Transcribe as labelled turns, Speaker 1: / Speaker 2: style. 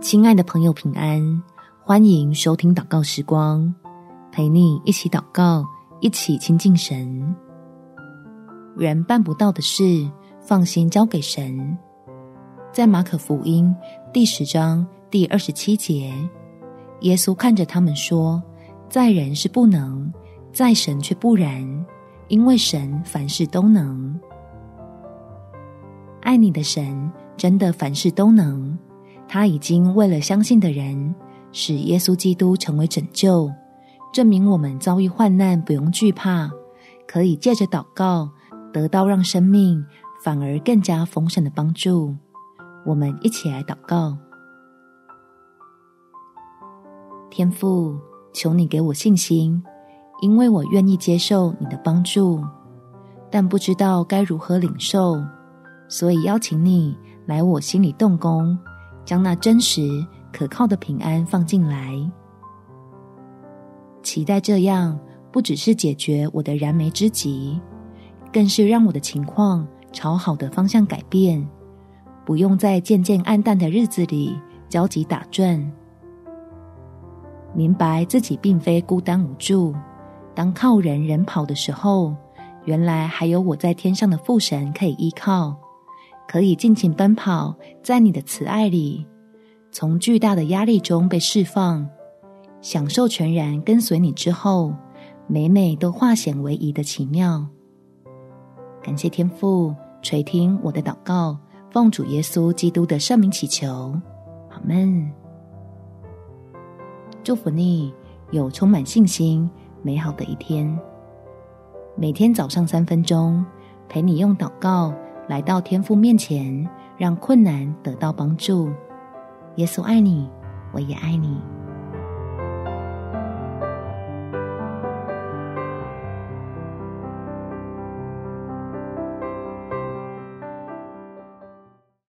Speaker 1: 亲爱的朋友，平安！欢迎收听祷告时光，陪你一起祷告，一起亲近神。人办不到的事，放心交给神。在马可福音第十章第二十七节，耶稣看着他们说：“在人是不能，在神却不然，因为神凡事都能。”爱你的神真的凡事都能。他已经为了相信的人，使耶稣基督成为拯救，证明我们遭遇患难不用惧怕，可以借着祷告得到让生命反而更加丰盛的帮助。我们一起来祷告：天父，求你给我信心，因为我愿意接受你的帮助，但不知道该如何领受，所以邀请你来我心里动工。将那真实可靠的平安放进来，期待这样不只是解决我的燃眉之急，更是让我的情况朝好的方向改变，不用在渐渐暗淡的日子里焦急打转。明白自己并非孤单无助，当靠人人跑的时候，原来还有我在天上的父神可以依靠。可以尽情奔跑，在你的慈爱里，从巨大的压力中被释放，享受全然跟随你之后，每每都化险为夷的奇妙。感谢天父垂听我的祷告，奉主耶稣基督的圣名祈求，阿们。祝福你有充满信心、美好的一天。每天早上三分钟，陪你用祷告。来到天父面前，让困难得到帮助。耶稣爱你，我也爱你。